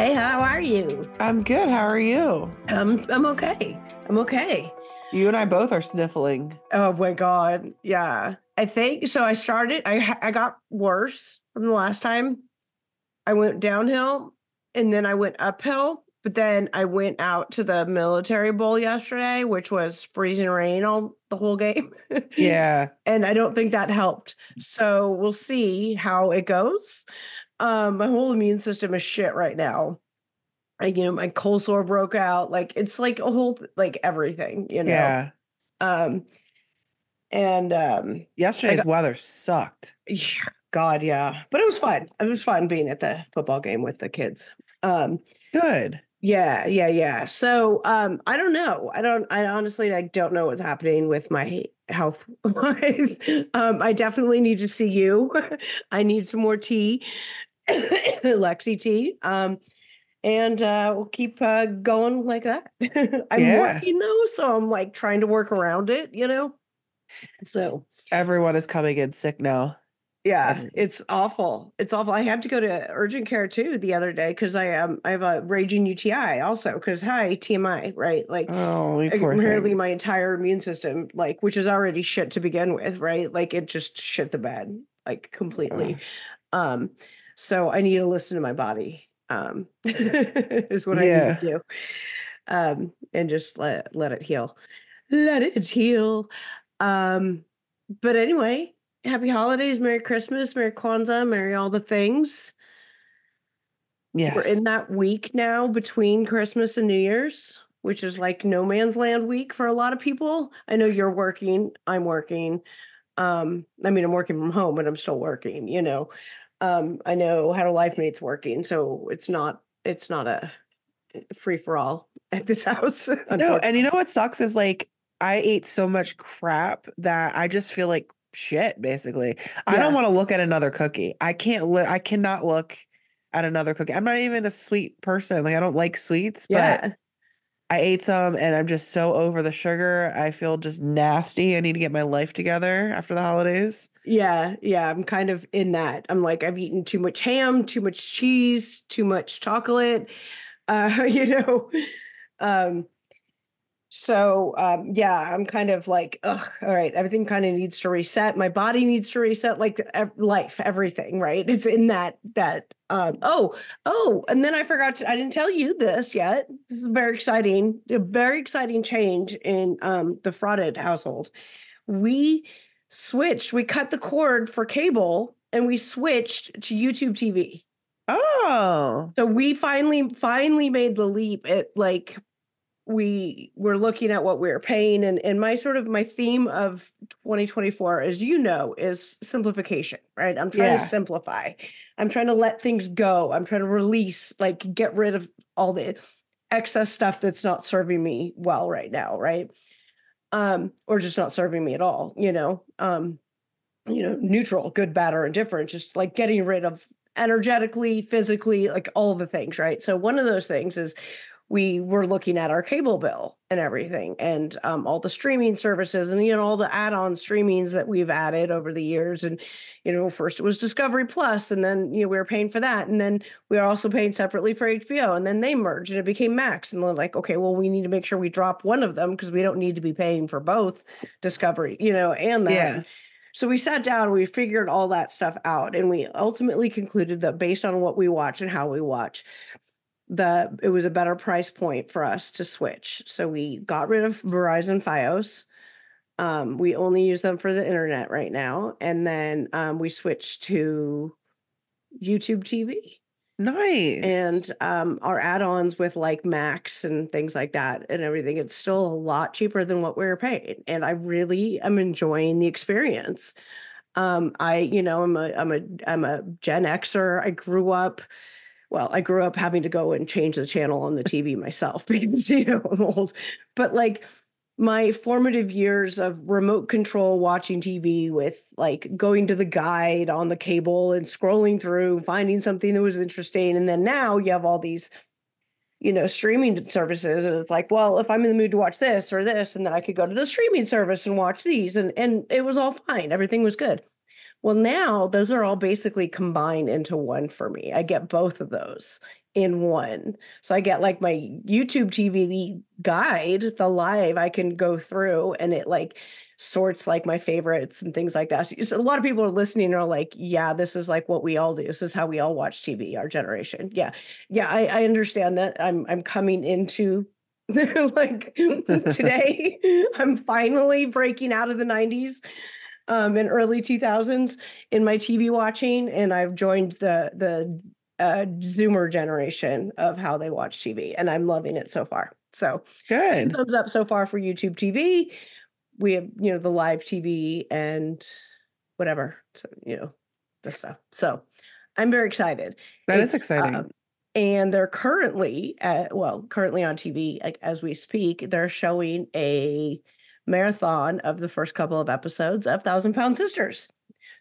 Hey, how are you? I'm good. How are you? Um, I'm okay. I'm okay. You and I both are sniffling. Oh my god. Yeah. I think so. I started. I I got worse from the last time. I went downhill, and then I went uphill. But then I went out to the military bowl yesterday, which was freezing rain all the whole game. Yeah. and I don't think that helped. So we'll see how it goes. Um, my whole immune system is shit right now. I, you know, my cold sore broke out. Like it's like a whole like everything, you know. Yeah. Um, and um, Yesterday's weather sucked. yeah, God, yeah, but it was fun. It was fun being at the football game with the kids. Um, Good. yeah, yeah, yeah. So um, I don't know. I don't. I honestly like don't know what's happening with my health wise. um, I definitely need to see you. I need some more tea, Lexi T. Um, and uh, we'll keep uh, going like that. I'm Yeah. working though, so I'm like trying to work around it. You know. So Everyone is coming in sick now. yeah, it's awful. It's awful. I had to go to urgent care too the other day because I um I have a raging UTI also because hi TMI right like Oh, apparently my entire immune system like which is already shit to begin with right like it just shit the bed like completely um so I need to listen to my body um is what I Yeah. need to do um and just let let it heal let it heal um but anyway happy holidays merry christmas merry kwanzaa merry all the things Yes. we're in that week now between christmas and new year's which is like no man's land week for a lot of people i know you're working i'm working um i mean i'm working from home but i'm still working you know um i know hetero life mates working so it's not it's not a free for all at this house no, and you know what sucks is like I ate so much crap that I just feel like shit, basically. I don't want to look at another cookie. I can't look I cannot look at another cookie. I'm not even a sweet person. Like I don't like sweets, but yeah I ate some and I'm just so over the sugar. I feel just nasty. I need to get my life together after the holidays. Yeah, yeah, I'm kind of in that. I'm like, I've eaten too much ham, too much cheese, too much chocolate. Uh, you know. Um, so um, yeah, I'm kind of like, ugh, all right, everything kind of needs to reset. My body needs to reset, like ev- life, everything, right? It's in that that um, oh, oh, and then I forgot to, I didn't tell you this yet. This is very exciting, a very exciting change in um the frauded household. We switched, we cut the cord for cable and we switched to YouTube TV. Oh. So we finally finally made the leap at like we were looking at what we were paying and and my sort of my theme of 2024 as you know is simplification right? I'm trying to simplify. I'm trying to let things go. I'm trying to release like get rid of all the excess stuff that's not serving me well right now right? Um or just not serving me at all you know? Um you know neutral good bad or indifferent just like getting rid of energetically physically like all the things right? So one of those things is we were looking at our cable bill and everything and um, all the streaming services and you know all the add-on streamings that we've added over the years. And you know first it was discovery plus and then you know we were paying for that. And then we were also paying separately for hbo and then they merged and it became max. And they're like okay well we need to make sure we drop one of them because we don't need to be paying for both discovery you know and that. Yeah. so we sat down and we figured all that stuff out and we ultimately concluded that based on what we watch and how we watch the it was a better price point for us to switch. So we got rid of Verizon Fios. Um, we only use them for the internet right now. And then um, we switched to YouTube TV Nice. and um, our add-ons with like Max and things like that and everything. It's still a lot cheaper than what we were paying, and I really am enjoying the experience. Um, I, you know, I'm a, I'm a, I'm a Gen Xer. I grew up. Well, I grew up having to go and change the channel on the TV myself because you know I'm old. But like my formative years of remote control watching TV with like going to the guide on the cable and scrolling through, finding something that was interesting. And then now you have all these, you know, streaming services. And it's like, well, if I'm in the mood to watch this or this, and then I could go to the streaming service and watch these. And and it was all fine. Everything was good. Well, now those are all basically combined into one for me. I get both of those in one. So I get like my YouTube TV guide, the live, I can go through and it like sorts like my favorites and things like that. So, a lot of people are listening and are like, yeah, this is like what we all do. This is how we all watch TV, our generation. Yeah. Yeah, I, I understand that. I'm I'm coming into like today, I'm finally breaking out of the 90s um and early 2000s in my TV watching and I've joined the the uh zoomer generation of how they watch TV and I'm loving it so far. So, Good. thumbs up so far for YouTube TV. We have, you know, the live TV and whatever, so, you know, the stuff. So, I'm very excited. That is It's, exciting. um, and they're currently at, well, currently on TV, like as we speak, they're showing a marathon of the first couple of episodes of Thousand Pound Sisters.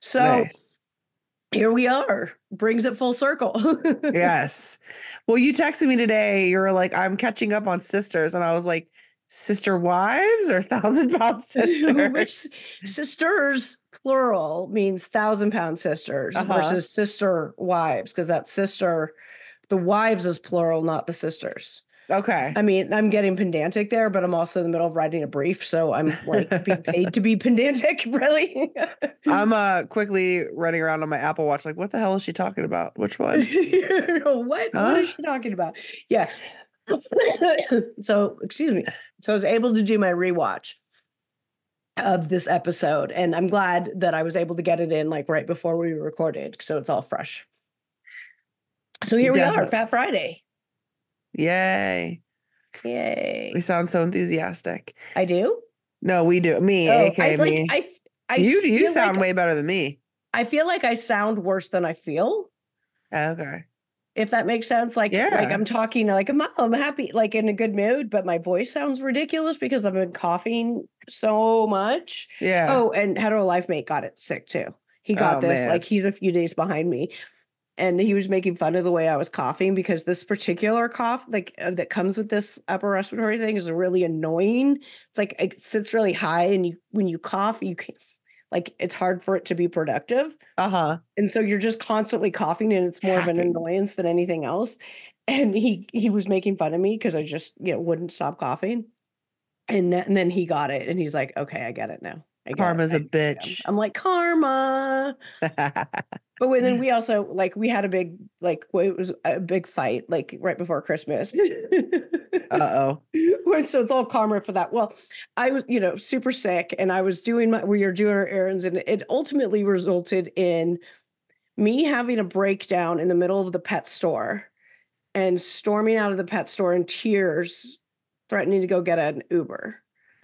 So nice. here we are, brings it full circle. Yes. Well, you texted me today. You were like, I'm catching up on sisters. And I was like, sister wives or thousand pound sisters? Which sisters plural means thousand pound sisters Uh-huh. versus sister wives, because that sister, the wives is plural, not the sisters. Okay. I mean, I'm getting pedantic there, but I'm also in the middle of writing a brief, so I'm like being paid to be pedantic, really. I'm uh quickly running around on my Apple Watch, like, what the hell is she talking about? Which one? what? What Huh? is she talking about? Yeah. so, excuse me. So I was able to do my rewatch of this episode, and I'm glad that I was able to get it in like right before we recorded, so it's all fresh. So here we are, Fat Friday. Yay. Yay! We sound so enthusiastic. I do. No, we do. Me, Oh, aka I like. me. I. I you you sound like, way better than me. I feel like I sound worse than I feel. Okay. if that makes sense. Like, yeah. like I'm talking like I'm, I'm happy, like in a good mood, but my voice sounds ridiculous because I've been coughing so much. Yeah. Oh, and hetero life mate got it sick too. He oh, got Oh, this. man. Like he's a few days behind me. And he was making fun of the way I was coughing because this particular cough, like uh, that comes with this upper respiratory thing, is really annoying. It's like it sits really high, and you when you cough, you can like it's hard for it to be productive. Uh-huh. And so you're just constantly coughing and it's more of an annoyance than anything else. And he he was making fun of me because I just, you know, wouldn't stop coughing. And, th- and then he got it and he's like, okay, I get it now. I get it. Karma's I- a bitch. I'm like, karma. But when, then we also like we had a big like well, it was a big fight like right before Christmas. Uh-oh. So it's all karma for that. Well, I was, you know, super sick and I was doing my, we were doing our errands and it ultimately resulted in me having a breakdown in the middle of the pet store and storming out of the pet store in tears, threatening to go get an Uber.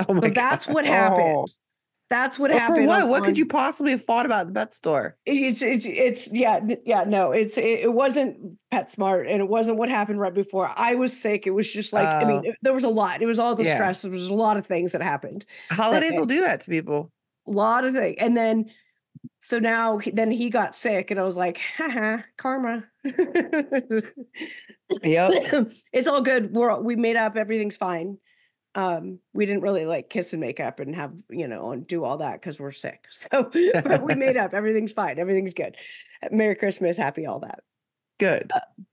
Oh my So that's what oh. happened. Oh. That's what Well, happened. for what? on- what could you possibly have fought about the pet store? It's it's it's yeah yeah no it's it, it wasn't PetSmart and it wasn't what happened right before I was sick. It was just like I mean Oh. it- there was a lot. It was all the Yeah. stress. There was a lot of things that happened. Holidays Okay. will do that to people. A lot of things. And then so now then he got sick and I was like, haha, karma. Yep. it's all good. We're we made up. Everything's fine. Um, we didn't really like kiss and make up and have you know and do all that because we're sick. So but we made up. Everything's fine. Everything's good. Merry Christmas, happy all that. Good.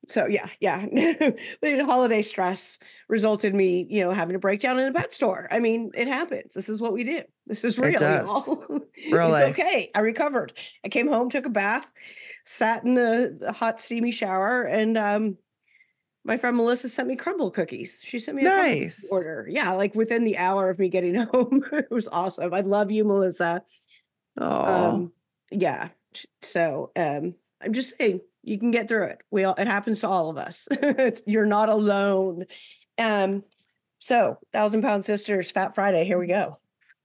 So yeah, yeah. the holiday stress resulted in me, you know, having a breakdown in a pet store. I mean, it happens. This is what we do. This is real, It does. Real it's okay. I recovered. I came home, took a bath, sat in a hot, steamy shower, and um, my friend Melissa sent me Crumbl cookies. She sent me a Nice. order. Yeah, like within the hour of me getting home. it was awesome. I love you, Melissa. Oh. Um, yeah. So um, I'm just saying you can get through it. We all it happens to all of us. it's, you're not alone. Um, so thousand pound sisters, Fat Friday. Here we go.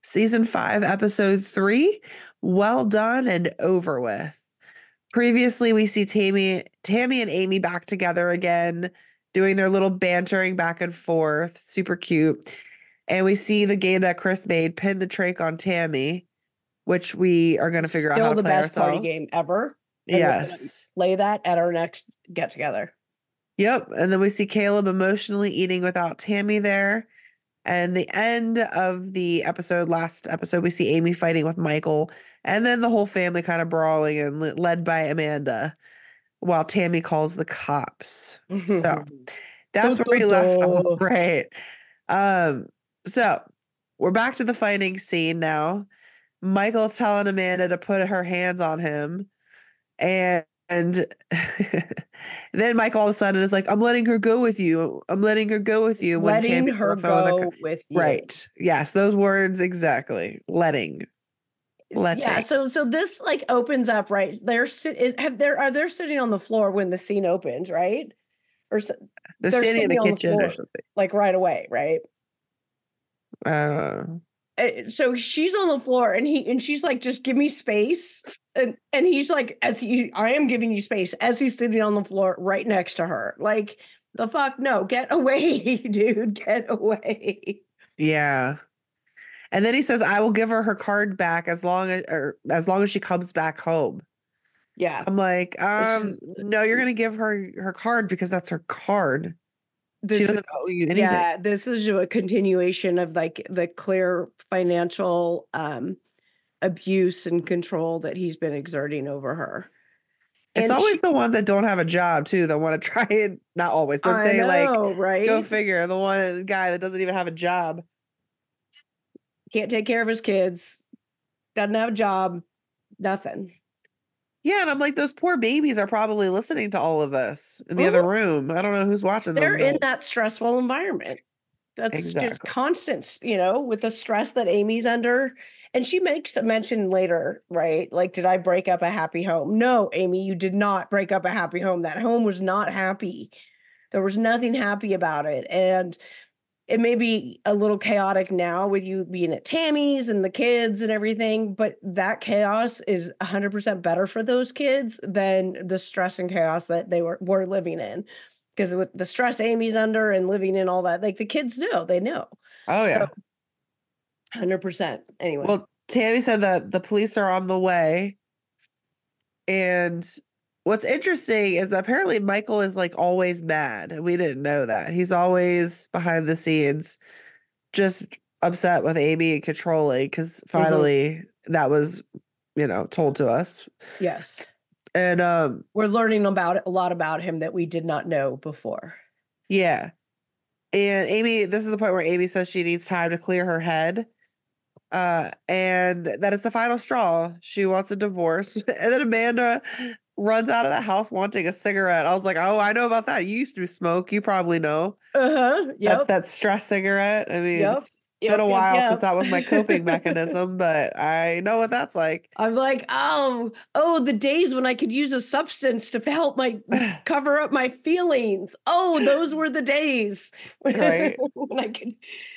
Season five, episode three. Well done and over with. Previously, we see Tammy, Tammy and Amy back together again, doing their little bantering back and forth. Super cute. And we see the game that Chris made, pin the trach on Tammy, which we are going to figure out how Still to the play best party game ever. and Yes. Play that at our next get together. Yep. And then we see Caleb emotionally eating without Tammy there. And the end of the episode, last episode, we see Amy fighting with Michael, and then the whole family kind of brawling and led by Amanda. While Tammy calls the cops. So that's where we left off. Right. Um, so we're back to the fighting scene now. Michael's telling Amanda to put her hands on him. And and then Mike all of a sudden is like, I'm letting her go with you. I'm letting her go with you. When letting Tammy's her go with you. Right. Yes, those words exactly. Letting. Letting. Yeah. So so this like opens up, right? They're sit is have there are they're sitting on the floor when the scene opens, right? Or so, they're, they're sitting in the kitchen the floor, or something. Like right away, right? Uh so she's on the floor and he and she's like just give me space and and he's like as he i am giving you space as he's sitting on the floor right next to her like the fuck no get away dude get away yeah and then he says i will give her her card back as long as or as long as she comes back home yeah i'm like um no you're gonna give her her card because that's her card this she doesn't is, owe you anything. Yeah, this is a continuation of like the clear financial um abuse and control that he's been exerting over her. It's and always she, the ones that don't have a job too that want to try and not always. Don't say know, like right. Go figure. The one guy that doesn't even have a job. Can't take care of his kids. Doesn't have a job. Nothing. Yeah, and I'm like, those poor babies are probably listening to all of this in the other mm-hmm. room. I don't know who's watching them, They're in that stressful environment. That's exactly. just constant, you know, with the stress that Amy's under. And she makes a mention later, right? Like, did I break up a happy home? No, Amy, you did not break up a happy home. That home was not happy. There was nothing happy about it. And it may be a little chaotic now with you being at Tammy's and the kids and everything, but that chaos is 100% better for those kids than the stress and chaos that they were, were living in. Because with the stress Amy's under and living in all that, like the kids know, they know. Oh, yeah. 100%. Anyway. Well, Tammy said that the police are on the way. And what's interesting is that apparently Michael is like always mad. We didn't know that. He's always behind the scenes, just upset with Amy and controlling because mm-hmm. finally mm-hmm. that was, you know, told to us. Yes. And um we're learning about a lot about him that we did not know before. Yeah. And Amy, this is the point where Amy says she needs time to clear her head. Uh, and that is the final straw. She wants a divorce. and then Amanda runs out of the house wanting a cigarette. I was like, oh, I know about that. You used to smoke. You probably know. Uh-huh. Yeah. That, that, stress cigarette. I mean, yep. it's yep, been a while yep, since that was my coping mechanism, but I know what that's like. I'm like, oh, oh, the days when I could use a substance to help my cover up my feelings. Oh, those were the days right. when I could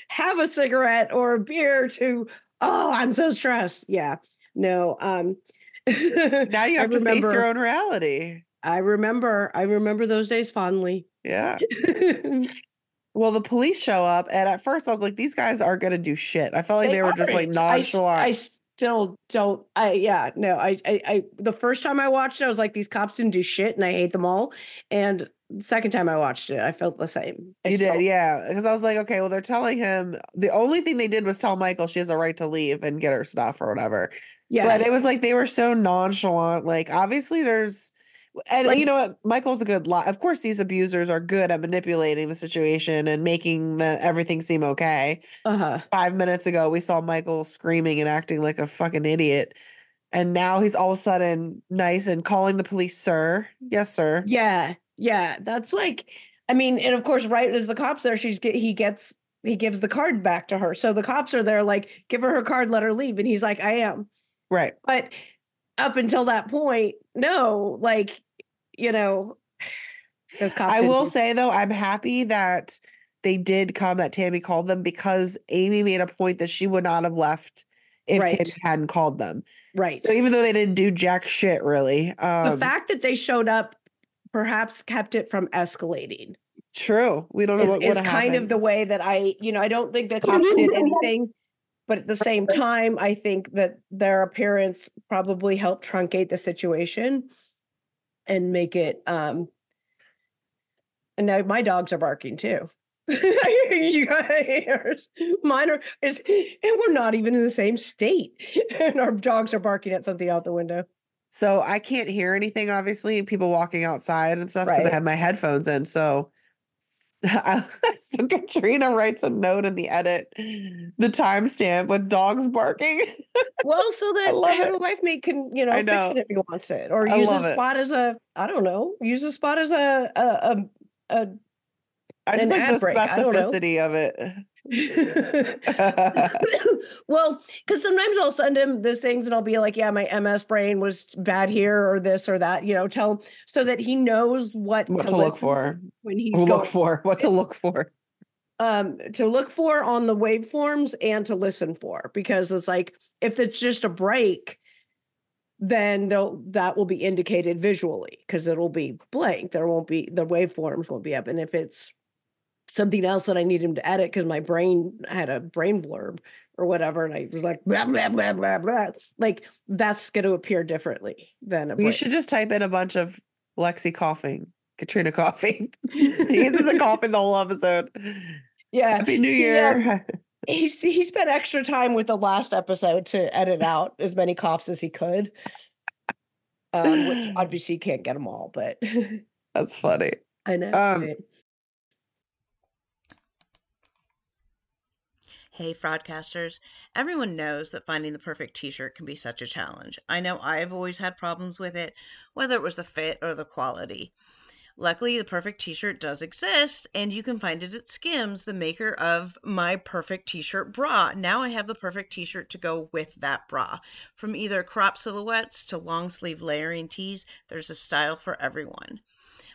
have a cigarette or a beer to, oh, I'm so stressed. Yeah. No. Um, now you have to remember, face your own reality. I remember. I remember those days fondly. Yeah. well, the police show up, and at first I was like, "These guys are gonna do shit." I felt like they, they were just like nonchalant. I, I still don't. I yeah no. I, I I the first time I watched it, I was like, "These cops didn't do shit," and I hate them all. And second time I watched it, I felt the same. I you still, did, yeah. Because I was like, okay, well, they're telling him the only thing they did was tell Michael she has a right to leave and get her stuff or whatever. Yeah. But it was like they were so nonchalant. Like, obviously, there's, and like, you know what? Michael's a good lot. Of course, these abusers are good at manipulating the situation and making the, everything seem okay. Uh-huh. Five minutes ago, we saw Michael screaming and acting like a fucking idiot. And now he's all of a sudden nice and calling the police, sir. Yes, sir. Yeah. Yeah. That's like, I mean, and of course, right as the cops there, she's get, he gets he gives the card back to her. So the cops are there, like, give her her card, let her leave. And he's like, I am. Right. But up until that point, no, like, you know, I will say though, I'm happy that they did come that Tammy called them because Amy made a point that she would not have left if right. Tammy hadn't called them. Right. So even though they didn't do jack shit really. Um, the fact that they showed up perhaps kept it from escalating. True. We don't know is, what is kind happened. of the way that I, you know, I don't think the cops did anything but at the same time, I think that their appearance probably helped truncate the situation and make it um and now my dogs are barking too. you guys, mine are is and we're not even in the same state. And our dogs are barking at something out the window. So I can't hear anything, obviously, people walking outside and stuff because I Right. have my headphones in. So, so Katrina writes a note in the edit, the timestamp with dogs barking. Well, so that love How to it. Wife Mate can, you know, I fix it if he wants it, or I use a love it. spot as a, I don't know, use a spot as a, a, a, a I just like the break, I know. specificity of it. well, because sometimes I'll send him those things and I'll be like, yeah, my MS brain was bad here or this or that, you know, tell so that he knows what, what to look for. when he's Look going, for. What to look for. um to look for on the waveforms and to listen for because it's like if it's just a break then they'll that will be indicated visually because it'll be blank there won't be the waveforms won't be up and if it's something else that i need him to edit because my brain had a brain blurb or whatever and i was like blah blah blah blah blah like that's going to appear differently than a You should just type in a bunch of Lexi coughing, Katrina coughing. Steve's in the coughing the whole episode. yeah Happy New Year. um, he's he spent extra time with the last episode to edit out as many coughs as he could. Um, which obviously you can't get them all, but That's funny. I know. Um, right? Hey, fraudcasters. Everyone knows that finding the perfect t shirt can be such a challenge. I know I've always had problems with it, whether it was the fit or the quality. Luckily, the perfect t shirt does exist, and you can find it at Skims, the maker of my perfect t shirt bra. Now I have the perfect t shirt to go with that bra. From either crop silhouettes to long sleeve layering tees, there's a style for everyone.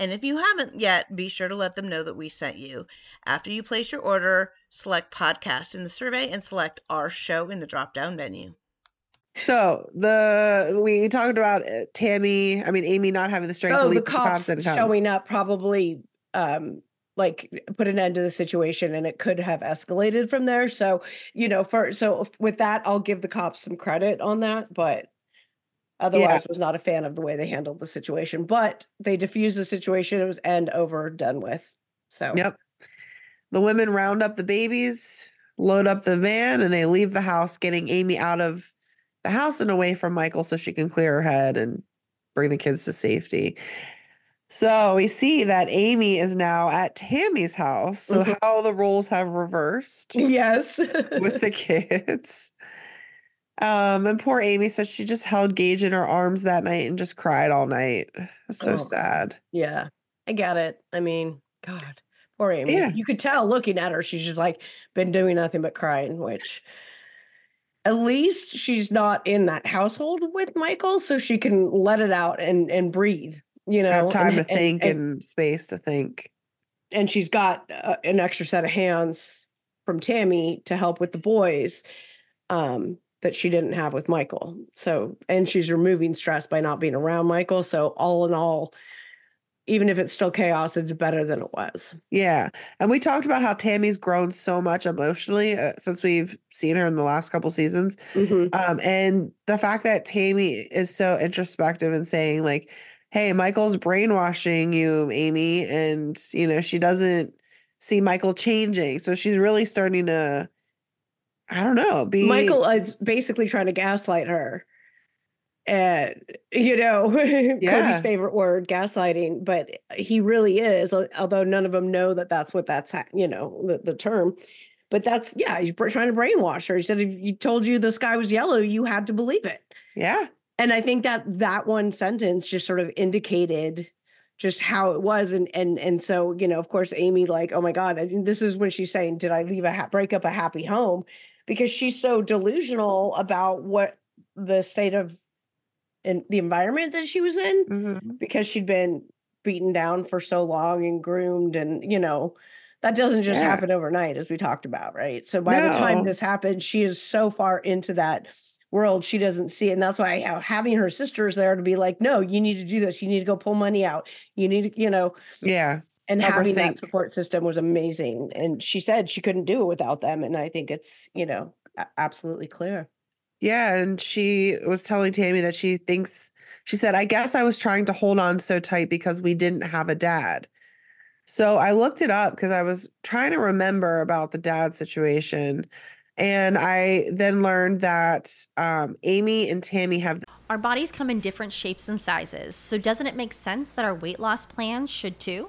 And if you haven't yet, be sure to let them know that we sent you. After you place your order, select podcast in the survey and select our show in the drop down menu. So the we talked about uh, Tammy, I mean Amy not having the strength to Oh, the leave the cops cops showing up probably um like put an end to the situation and it could have escalated from there. So, you know, for so with that, I'll give the cops some credit on that, but otherwise was not a fan of the way they handled the situation. But they diffused the situation, it was end over, done with. So Yep. The women round up the babies, load up the van, and they leave the house, getting Amy out of the house and away from Michael so she can clear her head and bring the kids to safety. So we see that Amy is now at Tammy's house. So Mhm. how the roles have reversed yes. with the kids. Um, and poor Amy says she just held Gage in her arms that night and just cried all night. That's so Oh. sad. Yeah, I get it. I mean, God, poor Amy. Yeah. You could tell looking at her, she's just like been doing nothing but crying, which at least she's not in that household with Michael, so she can let it out and and breathe, you know, Have time and, to and- think and, and space to think. and she's got uh, an extra set of hands from Tammy to help with the boys. Um, that she didn't have with Michael. So, and she's removing stress by not being around Michael. So, all in all, even if it's still chaos, it's better than it was. Yeah. And we talked about how Tammy's grown so much emotionally uh, since we've seen her in the last couple seasons. Mhm. Um, and the fact that Tammy is so introspective and saying, like, hey, Michael's brainwashing you, Amy. And, you know, she doesn't see Michael changing. So she's really starting to, I don't know, be Michael is basically trying to gaslight her. And, you know, Yeah. Cody's favorite word, gaslighting, but he really is, although none of them know that that's what that's, you know, the, the term. But that's, yeah, he's trying to brainwash her. He said, if you told you the sky was yellow, you had to believe it. Yeah. And I think that that one sentence just sort of indicated just how it was and and and so you know of course amy like oh my god this is when she's saying did i leave a ha- break up a happy home because she's so delusional about what the state of in the environment that she was in Mhm. because she'd been beaten down for so long and groomed and you know that doesn't just Yeah. happen overnight as we talked about right so by the time this happened she is so far into that world she doesn't see it. and that's why having her sisters there to be like no you need to do this you need to go pull money out you need to you know Yeah. And Help her having that support system was amazing and she said she couldn't do it without them and i think it's you know absolutely clear Yeah. And she was telling Tammy that she thinks, she said, I guess I was trying to hold on so tight because we didn't have a dad. So I looked it up because I was trying to remember about the dad situation. And I then learned that um, Amy and Tammy have Our bodies come in different shapes and sizes, so doesn't it make sense that our weight loss plans should too?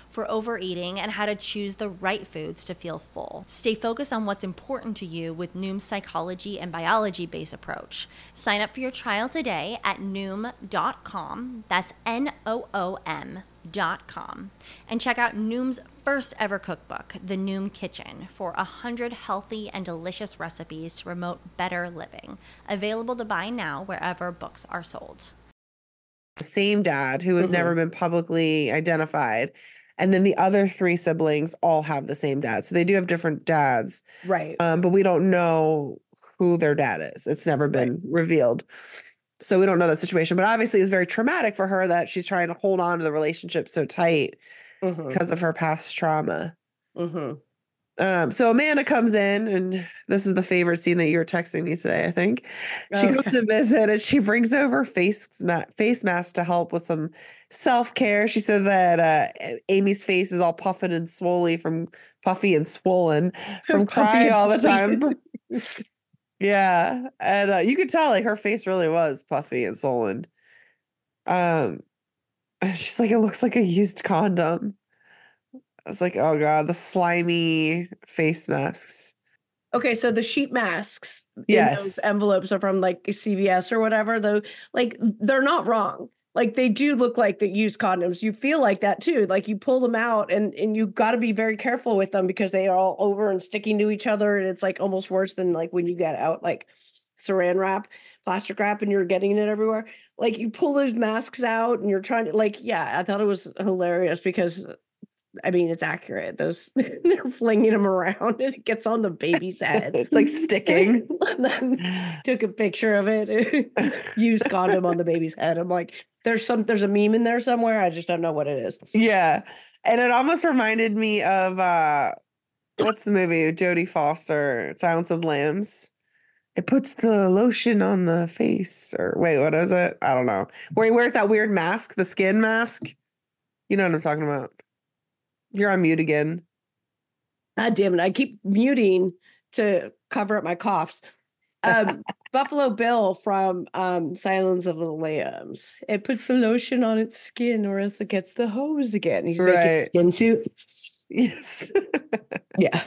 for overeating and how to choose the right foods to feel full. Stay focused on what's important to you with Noom's psychology and biology based approach. Sign up for your trial today at Noom.com. That's N O O M dot com and check out Noom's first ever cookbook, The Noom Kitchen, for a hundred healthy and delicious recipes to promote better living. Available to buy now wherever books are sold. the same dad who has mm-hmm. never been publicly identified. And then the other three siblings all have the same dad. So they do have different dads, right um, but we don't know who their dad is. It's never Right. been revealed. So we don't know that situation. But obviously, it's very traumatic for her that she's trying to hold on to the relationship so tight Mhm, because of her past trauma. mhm. Um, so Amanda comes in, and this is the favorite scene that you were texting me today. I think she Okay. comes to visit, and she brings over face ma- face masks to help with some self care. She said that uh, Amy's face is all puffing and swollen from puffy and swollen from crying all the time. yeah, and uh, you could tell like her face really was puffy and swollen. Um, she's like, it looks like a used condom. I was like, oh god, the slimy face masks. Okay, so the sheet masks Yes. those envelopes are from like CVS or whatever. Though, like they're not wrong. Like they do look like the used condoms. You feel like that too. Like you pull them out, and and you got to be very careful with them because they are all over and sticking to each other, and it's like almost worse than like when you get out like saran wrap, plastic wrap, and you're getting it everywhere. Like you pull those masks out, and you're trying to like, yeah, I thought it was hilarious because I mean, it's accurate. Those they're flinging them around and it gets on the baby's head. It's like sticking. then took a picture of it. Used condom on the baby's head. I'm like, there's some there's a meme in there somewhere. I just don't know what it is. Yeah. And it almost reminded me of uh what's the movie? Jodie Foster, Silence of the Lambs. It puts the lotion on the face, or wait, what is it? I don't know. Where he wears that weird mask, the skin mask. You know what I'm talking about. You're on mute again. God damn it. I keep muting to cover up my coughs. Um, Buffalo Bill from um, Silence of the Lambs. It puts the lotion on its skin or else it gets the hose again. He's making a skin suit. Yes. Yeah.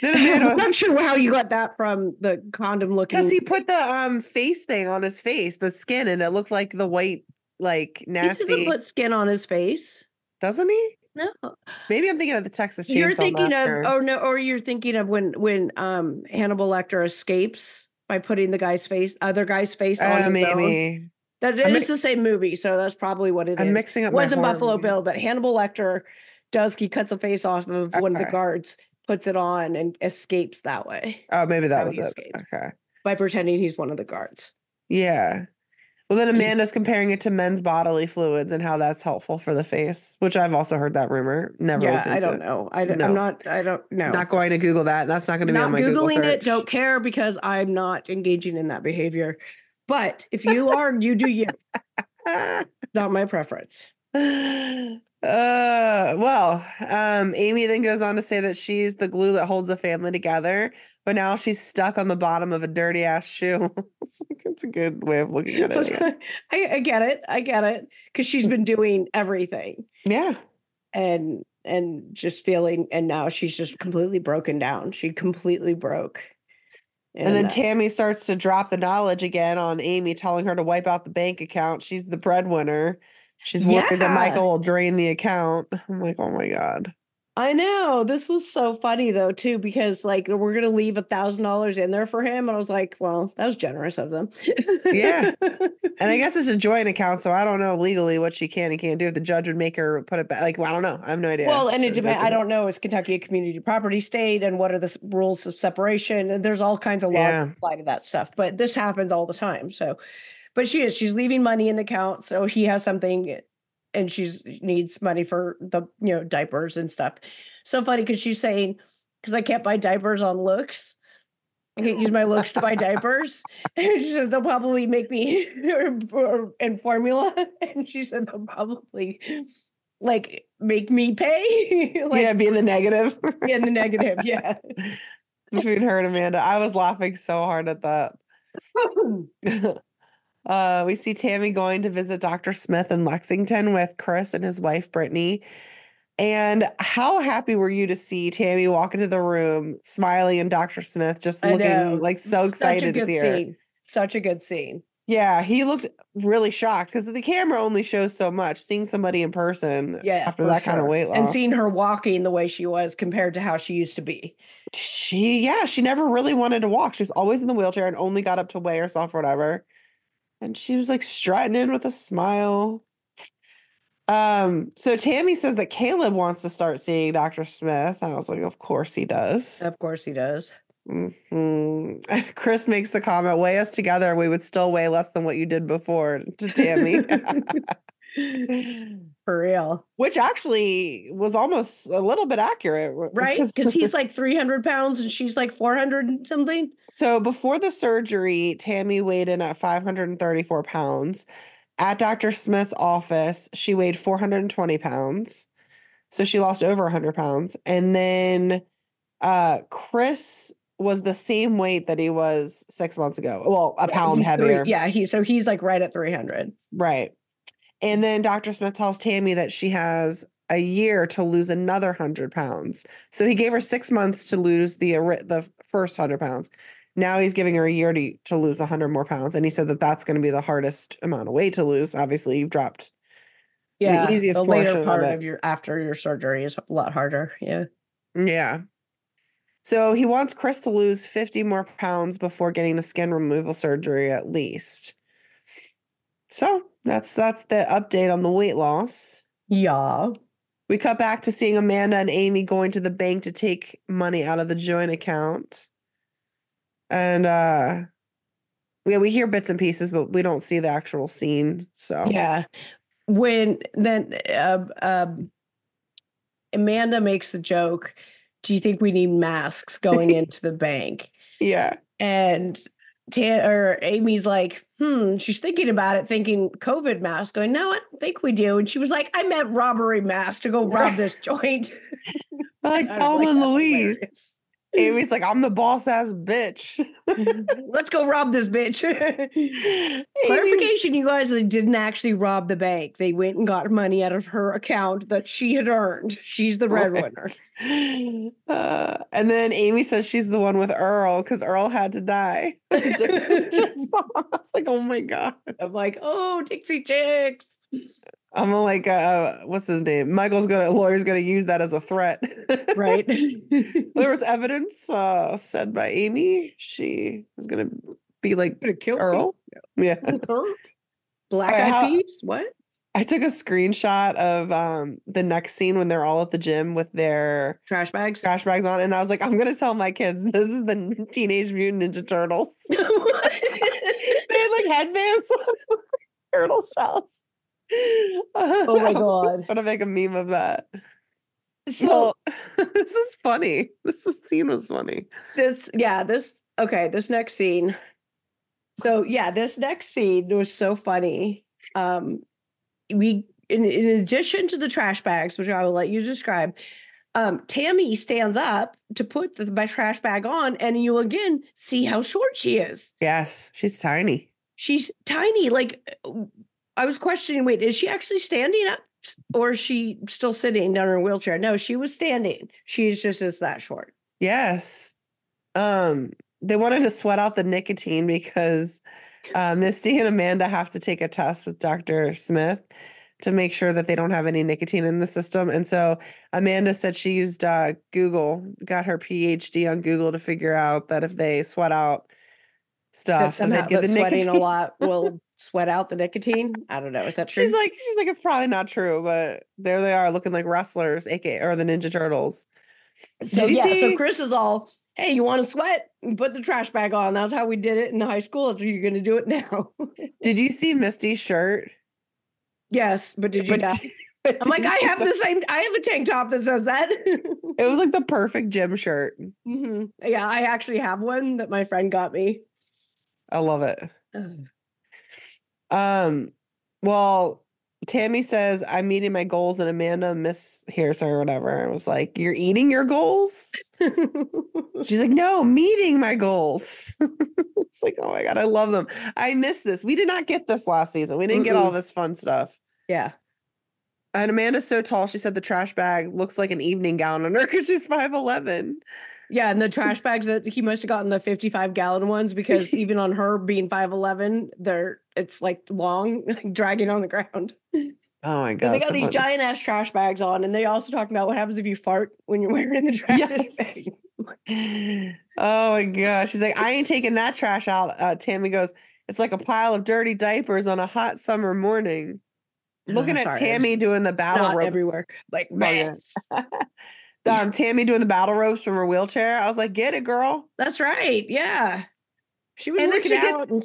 then I'm not sure how you got that from the condom looking. because he put the um face thing on his face, the skin, and it looked like the white, like nasty. He doesn't put skin on his face. Doesn't he? No. Maybe I'm thinking of the Texas Chainsaw You're thinking Massacre. of oh no, or you're thinking of when when um Hannibal Lecter escapes by putting the guy's face, other guy's face on Uh, his own. maybe. That I'm is the same movie, so that's probably what it is. I'm mixing up my Wasn't Buffalo Bill, but Hannibal Lecter does. He cuts a face off of one of the guards, puts it on, and escapes that way Oh, maybe that how was it. escapes. Okay. by pretending he's one of the guards. Yeah. Well, then Amanda's comparing it to men's bodily fluids and how that's helpful for the face, which I've also heard that rumor. Never yeah, I don't it. know. I don't, No. I'm not. I don't know. Not going to Google that. That's not going to be on my Google googling search. it don't care because i'm not engaging in that behavior but if you are you do you not my preference Uh, well, um, Amy then goes on to say that she's the glue that holds the family together, but now she's stuck on the bottom of a dirty ass shoe. it's, like, it's a good way of looking at it. I. I, I get it. I get it. Because she's been doing everything Yeah. and and just feeling and now she's just completely broken down. She completely broke. And, then uh, Tammy starts to drop the knowledge again on Amy, telling her to wipe out the bank account. She's the breadwinner. She's worried that Michael will drain the account. I'm like, oh my God. I know this was so funny though too because like we're gonna leave a thousand dollars in there for him and I was like, well, that was generous of them. Yeah. And I guess it's a joint account, so I don't know legally what she can and can't do. If the judge would make her put it back, like, well, I don't know. I have no idea. Well, and it depends. I don't know. Is Kentucky a community property state, and what are the rules of separation? And there's all kinds of laws Yeah. that apply to that stuff. But this happens all the time. So, but she is. She's leaving money in the account, so he has something, and she's needs money for the you know diapers and stuff. So funny because she's saying because I can't buy diapers on looks. I can't use my looks to buy diapers. And she said they'll probably make me in formula. And she said they'll probably like make me pay. like yeah, be in the negative in the negative. Yeah. between her and Amanda. I was laughing so hard at that. Uh, we see Tammy going to visit Dr. Smith in Lexington with Chris and his wife, Brittany. And how happy were you to see Tammy walk into the room smiling and Dr. Smith just looking like so Such a excited to see her? scene. Such a good scene. Yeah, he looked really shocked because the camera only shows so much. Seeing somebody in person Yeah. after that kind of weight loss. And seeing her walking the way she was compared to how she used to be. she yeah she never really wanted to walk she was always in the wheelchair and only got up to weigh herself or whatever and she was like strutting in with a smile um so tammy says that caleb wants to start seeing dr smith And i was like of course he does Of course he does. Mhm. chris makes the comment weigh us together we would still weigh less than what you did before to tammy For real. which actually was almost a little bit accurate Right? Because he's like 300 pounds and she's like 400 and something. So before the surgery, Tammy weighed in at 534 pounds. At Dr. Smith's office, she weighed 420 pounds. So she lost over 100 pounds. And then uh Chris was the same weight that he was six months ago. Well, a Yeah, pound he's three- heavier. yeah, he so he's like right at 300. Right. And then Dr. Smith tells Tammy that she has a year to lose another 100 pounds. So he gave her six months to lose the the first 100 pounds. Now he's giving her a year to, to lose 100 more pounds. And he said that that's going to be the hardest amount of weight to lose. Obviously, you've dropped. Yeah. the easiest the later of part it. of your after your surgery is a lot harder. Yeah. Yeah. So he wants Chris to lose 50 more pounds before getting the skin removal surgery at least. So that's that's the update on the weight loss. Yeah. We cut back to seeing Amanda and Amy going to the bank to take money out of the joint account. And uh yeah, we hear bits and pieces, but we don't see the actual scene. So Yeah. When then um um Amanda makes the joke, do you think we need masks going into the bank? yeah. And Tan or Amy's like, hmm, she's thinking about it, thinking COVID mask, going, no, I don't think we do. And she was like, I meant robbery mask to go rob this joint. Like Thelma and "That's Louise. Hilarious." Amy's like, I'm the boss ass bitch. Let's go rob this bitch. Clarification, you guys, they didn't actually rob the bank. They went and got money out of her account that she had earned. She's the breadwinner. Uh, and then Amy says she's the one with Earl because Earl had to die. Dixie Chicks. I was like, oh my god. I'm like, oh, Dixie Chicks. I'm like, uh, what's his name? Michael's gonna lawyer's gonna use that as a threat. Right. there was evidence uh, said by Amy she was gonna be like Gonna kill me. Earl. Yeah. Black eyed peas? What? I took a screenshot of um the next scene when they're all at the gym with their Trash bags? trash bags on, and I was like, I'm gonna tell my kids this is the Teenage Mutant Ninja Turtles. they had like headbands on turtle shells. Oh my god. I'm gonna make a meme of that. So Well, this is funny. This scene was funny. this yeah, this okay, this next scene. So yeah, this next scene was so funny. Um we in, in addition to the trash bags, which I will let you describe, um, Tammy stands up to put the ba- trash bag on, and you again see how short she is. Yes, she's tiny. She's tiny. Like I was questioning, wait, is she actually standing up or is she still sitting down in her wheelchair? No, she was standing. She's just is that short. Yes. Um, they wanted to sweat out the nicotine because uh, Misty and Amanda have to take a test with Dr. Smith to make sure that they don't have any nicotine in the system. And so Amanda said she used uh, Google, got her PhD on Google to figure out that if they sweat out stuff, somehow they'd get the sweating nicotine. a lot will sweat out the nicotine. I don't know. Is that true? She's like, she's like, it's probably not true, but there they are looking like wrestlers, aka or the Ninja Turtles. So Did you yeah, so Chris is all, hey, you want to sweat? Put the trash bag on. That's how we did it in high school. That's how you're gonna do it now. Did you see Misty's shirt? yes, but did you? But not? d- but I'm like, I have the same. I have a tank top that says that. It was like the perfect gym shirt. Mhm. Yeah, I actually have one that my friend got me. I love it. Um, well, Tammy says, I'm meeting my goals, and Amanda mishears her or whatever. I was like, You're eating your goals? She's like, No, meeting my goals. it's like, oh my God, I love them. I miss this. We did not get this last season. We didn't get all this fun stuff. yeah. And Amanda's so tall, she said the trash bag looks like an evening gown on her because she's 5'11. Yeah, and the trash bags that he must have gotten the 55 gallon ones because even on her being 5'11, they're it's like long, like dragging on the ground. Oh my And God. they got so these giant ass trash bags on, and they also talk about what happens if you fart when you're wearing the trash Yes. bag. Oh my gosh. She's like, I ain't taking that trash out. Uh, Tammy goes, It's like a pile of dirty diapers on a hot summer morning. Looking Oh, at Tammy doing the battle ropes. everywhere. Like, Oh, yeah. Um, Tammy doing the battle ropes from her wheelchair. I was like, Get it, girl. That's right. Yeah. She was And working she gets- out and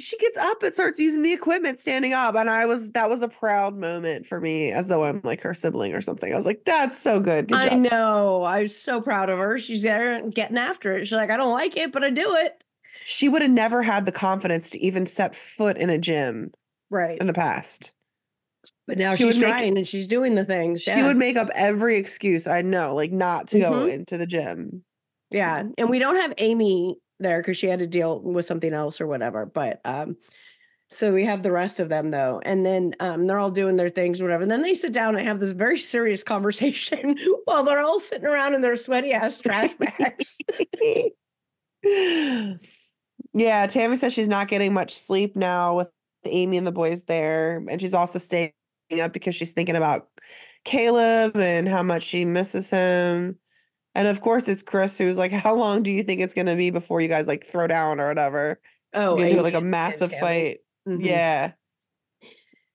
She gets up and starts using the equipment standing up. And I was, that was a proud moment for me as though I'm like her sibling or something. I was like, That's so good. Good I know. I'm so proud of her. She's there getting after it. She's like, I don't like it, but I do it. She would have never had the confidence to even set foot in a gym Right. in the past. But now she she's would make- trying and she's doing the things. She yeah. would make up every excuse I know, like not to go Mhm. into the gym. Yeah. And we don't have Amy there because she had to deal with something else or whatever. But um, so we have the rest of them though. And then um they're all doing their things, whatever. And then they sit down and have this very serious conversation while they're all sitting around in their sweaty ass trash bags. yeah, Tammy says she's not getting much sleep now with Amy and the boys there. And she's also staying up because she's thinking about Caleb and how much she misses him. And of course, it's Chris who's like, How long do you think it's going to be before you guys like throw down or whatever? oh, you do like a massive fight. Mhm. Yeah.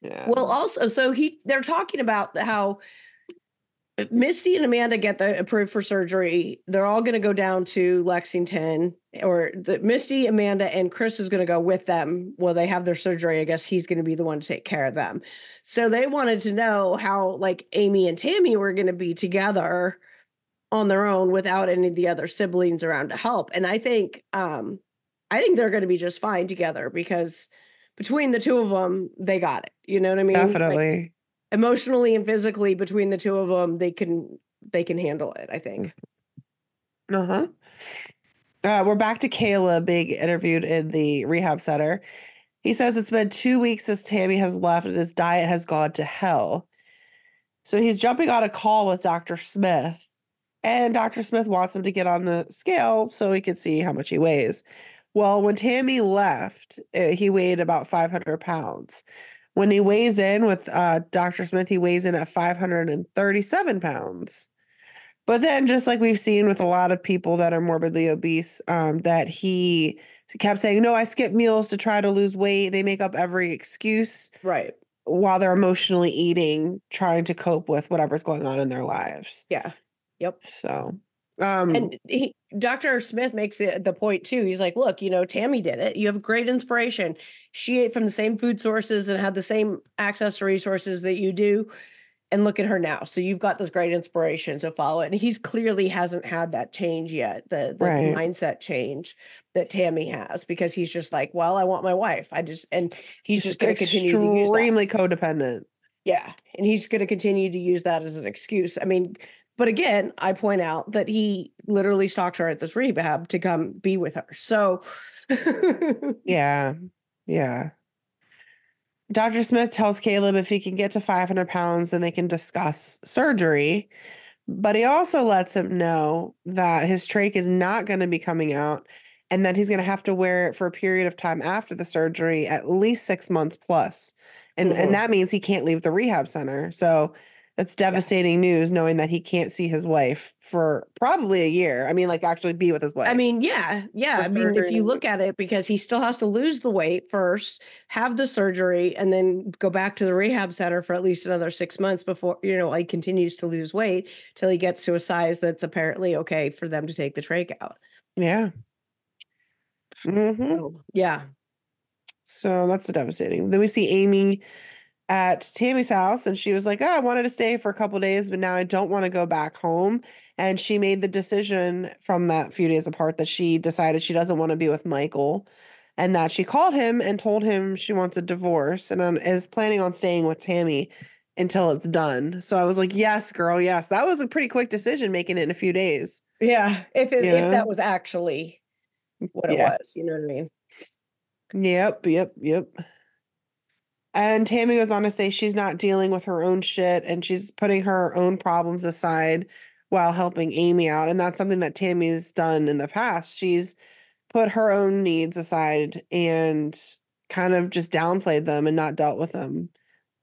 Yeah. Well, also, so he they're talking about how Misty and Amanda get the approved for surgery. They're all going to go down to Lexington, or the Misty, Amanda, and Chris is going to go with them. Well, they have their surgery. I guess he's going to be the one to take care of them. So they wanted to know how like Amy and Tammy were going to be together on their own without any of the other siblings around to help. And I think um I think they're going to be just fine together because between the two of them, they got it. You know what I mean? Like, Definitely. Emotionally and physically between the two of them, they can they can handle it. I think. Uh-huh. Uh, we're back to Caleb being interviewed in the rehab center. He says it's been two weeks since Tammy has left and his diet has gone to hell. So he's jumping on a call with Dr. Smith. And Dr. Smith wants him to get on the scale so he can see how much he weighs. Well, when Tammy left, uh, he weighed about 500 pounds. When he weighs in with uh, Dr. Smith, he weighs in at 537 pounds. But then, just like we've seen with a lot of people that are morbidly obese, um, that he kept saying, No, I skip meals to try to lose weight. They make up every excuse Right. while they're emotionally eating, trying to cope with whatever's going on in their lives. Yeah. Yep. So, um, And he, Dr. Smith makes it the point too. He's like, look, you know, Tammy did it. You have great inspiration. She ate from the same food sources and had the same access to resources that you do. And look at her now. So you've got this great inspiration. So follow it. And he's clearly hasn't had that change yet, the, the Right. mindset change that Tammy has, because he's just like, well, I want my wife. I just and he's just going to continue to use extremely codependent. Yeah, and he's going to continue to use that as an excuse. I mean, but again, I point out that he literally stalked her at this rehab to come be with her. So, Yeah. Yeah. Dr. Smith tells Caleb if he can get to 500 pounds, then they can discuss surgery. But he also lets him know that his trach is not going to be coming out and that he's going to have to wear it for a period of time after the surgery, at least six months plus. And, Mhm. and that means he can't leave the rehab center. So that's devastating news knowing that he can't see his wife for probably a year. I mean, like actually be with his wife. I mean, yeah, yeah. I mean, if you look at it, because he still has to lose the weight first, have the surgery, and then go back to the rehab center for at least another six months before, you know, he continues to lose weight till he gets to a size that's apparently okay for them to take the trach out. yeah. hmm So, yeah. So that's devastating. Then we see Amy at Tammy's house, and she was like, "Oh, I wanted to stay for a couple days, but now I don't want to go back home." And she made the decision from that few days apart that she decided she doesn't want to be with Michael, and that she called him and told him she wants a divorce and is planning on staying with Tammy until it's done. So I was like, "Yes, girl, yes." That was a pretty quick decision, making it in a few days. Yeah. If it, if know? that was actually what it was, you know what I mean? Yep, yep, yep. And Tammy goes on to say she's not dealing with her own shit and she's putting her own problems aside while helping Amy out. And that's something that Tammy's done in the past. She's put her own needs aside and kind of just downplayed them and not dealt with them.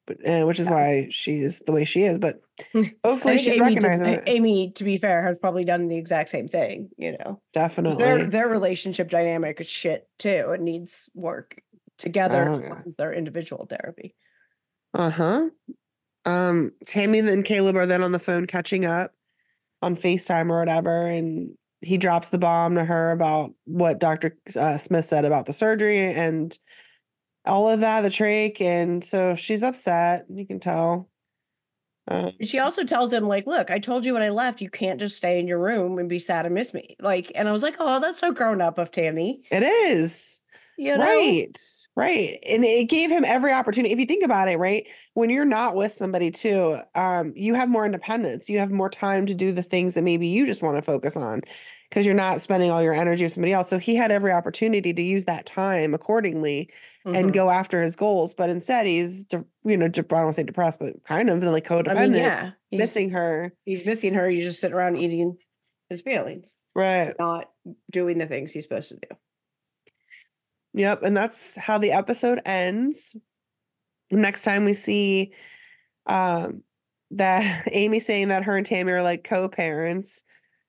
But uh, which is Yeah. why she's the way she is. But hopefully she's Amy, did- recognizing A- it. Amy, to be fair, has probably done the exact same thing, you know. Definitely. Their their relationship dynamic is shit too. It needs work together Oh, as their individual therapy. Uh-huh. Um, Tammy and Caleb are then on the phone catching up on FaceTime or whatever, and he drops the bomb to her about what Dr. Uh, Smith said about the surgery and all of that, the trach, and so she's upset. You can tell. Uh, She also tells him, like, look, I told you when I left, you can't just stay in your room and be sad and miss me. Like, and I was like, oh, that's so grown up of Tammy. it is. You know? Right, right. And it gave him every opportunity. If you think about it, right, when you're not with somebody too, um, you have more independence. You have more time to do the things that maybe you just want to focus on because you're not spending all your energy with somebody else. So he had every opportunity to use that time accordingly and Mhm. go after his goals. But instead, he's, de- you know, de- I don't want to say depressed, but kind of like codependent, I mean, yeah. He's, missing her. he's missing her. He's just sit around eating his feelings, Right. not doing the things he's supposed to do. Yep, and that's how the episode ends. Next time we see um that Amy saying that her and Tammy are like co-parents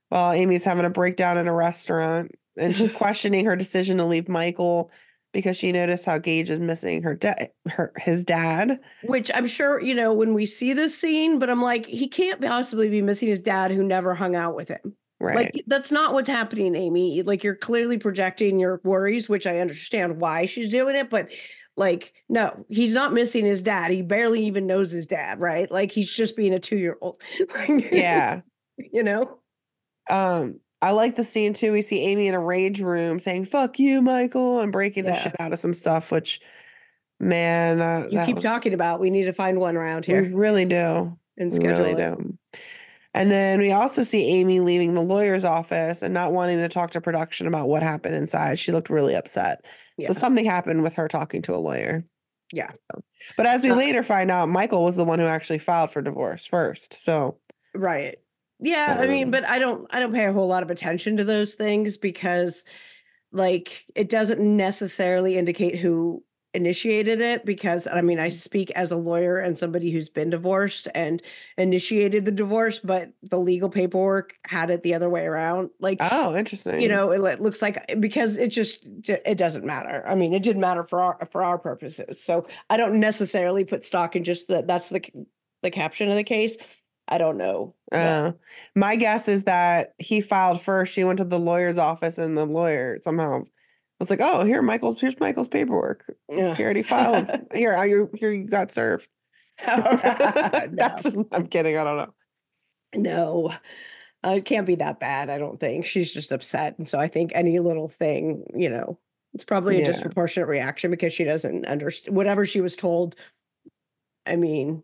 while Amy's having a breakdown in a restaurant and she's questioning her decision to leave Michael because she noticed how Gage is missing her dad her his dad. Which I'm sure, you know, when we see this scene, but I'm like, he can't possibly be missing his dad who never hung out with him. Right. Like that's not what's happening, Amy. Like you're clearly projecting your worries, which I understand why she's doing it, but like no, he's not missing his dad. He barely even knows his dad, right? Like he's just being a 2-year-old. yeah. you know? Um I like the scene too. We see Amy in a rage room saying "fuck you, Michael" and breaking the shit out of some stuff which man, uh, You keep was- talking about we need to find one around here. We really do. and We schedule really it. do. And then we also see Amy leaving the lawyer's office and not wanting to talk to production about what happened inside. She looked really upset. Yeah. So something happened with her talking to a lawyer. Yeah. So- But as we Uh, later find out, Michael was the one who actually filed for divorce first. So Right. Yeah, I mean, Um, but I don't I don't pay a whole lot of attention to those things because like it doesn't necessarily indicate who initiated it because I mean, I speak as a lawyer and somebody who's been divorced and initiated the divorce, but the legal paperwork had it the other way around. Like oh, interesting. you know, it li- looks like because it just it doesn't matter. I mean, it didn't matter for our for our purposes. So I don't necessarily put stock in just that. That's the the caption of the case. I don't know. Uh, my guess is that he filed first. She went to the lawyer's office, and the lawyer somehow was like, "Oh, here, Michael's here's Michael's paperwork. Yeah. He already filed. here, I, you here you got served." no, That's I'm kidding. I don't know. no. Uh, it can't be that bad. I don't think she's just upset, and so I think any little thing, you know, it's probably a Yeah. disproportionate reaction because she doesn't understand whatever she was told. I mean,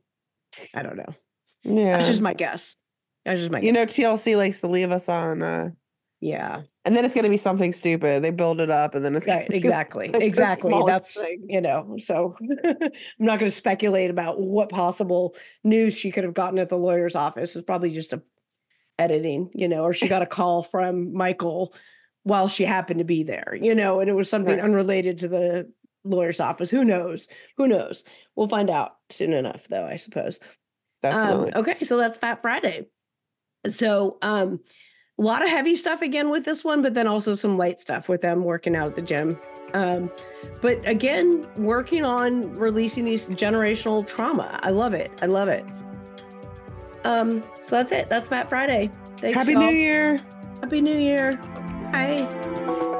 I don't know. Yeah. That's just my guess. That's just my you know. TLC likes to leave us on, uh, yeah. and then it's going to be something stupid. They build it up and then it's Right, exactly. like exactly. That's thing. you know, so I'm not going to speculate about what possible news she could have gotten at the lawyer's office. It's probably just a editing, you know, or she got a call from Michael while she happened to be there, you know, and it was something Right. unrelated to the lawyer's office. Who knows? Who knows? We'll find out soon enough, though, I suppose. Definitely. Um, okay, so that's Fat Friday. So um a lot of heavy stuff again with this one, but then also some light stuff with them working out at the gym. Um, but again, working on releasing these generational trauma. I love it. I love it. Um, so that's it. That's Fat Friday. Thanks, Happy. New Year. Happy New Year. Bye.